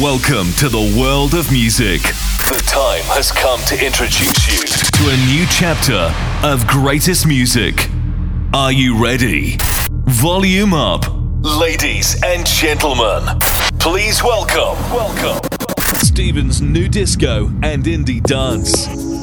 Welcome to the world of music. The time has come to introduce you to a new chapter of greatest music. Are you ready? Volume up. Ladies and gentlemen, please welcome, welcome Steven's nu disco and indie dance.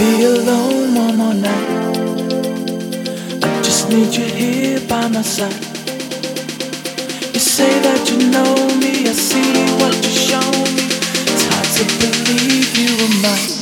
be alone one more night. I just need you here by my side. You say that you know me, I see what you show me. It's hard to believe you were mine.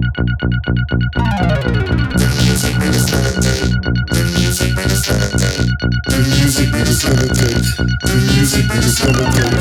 The music is gonna take. The music is gonna take.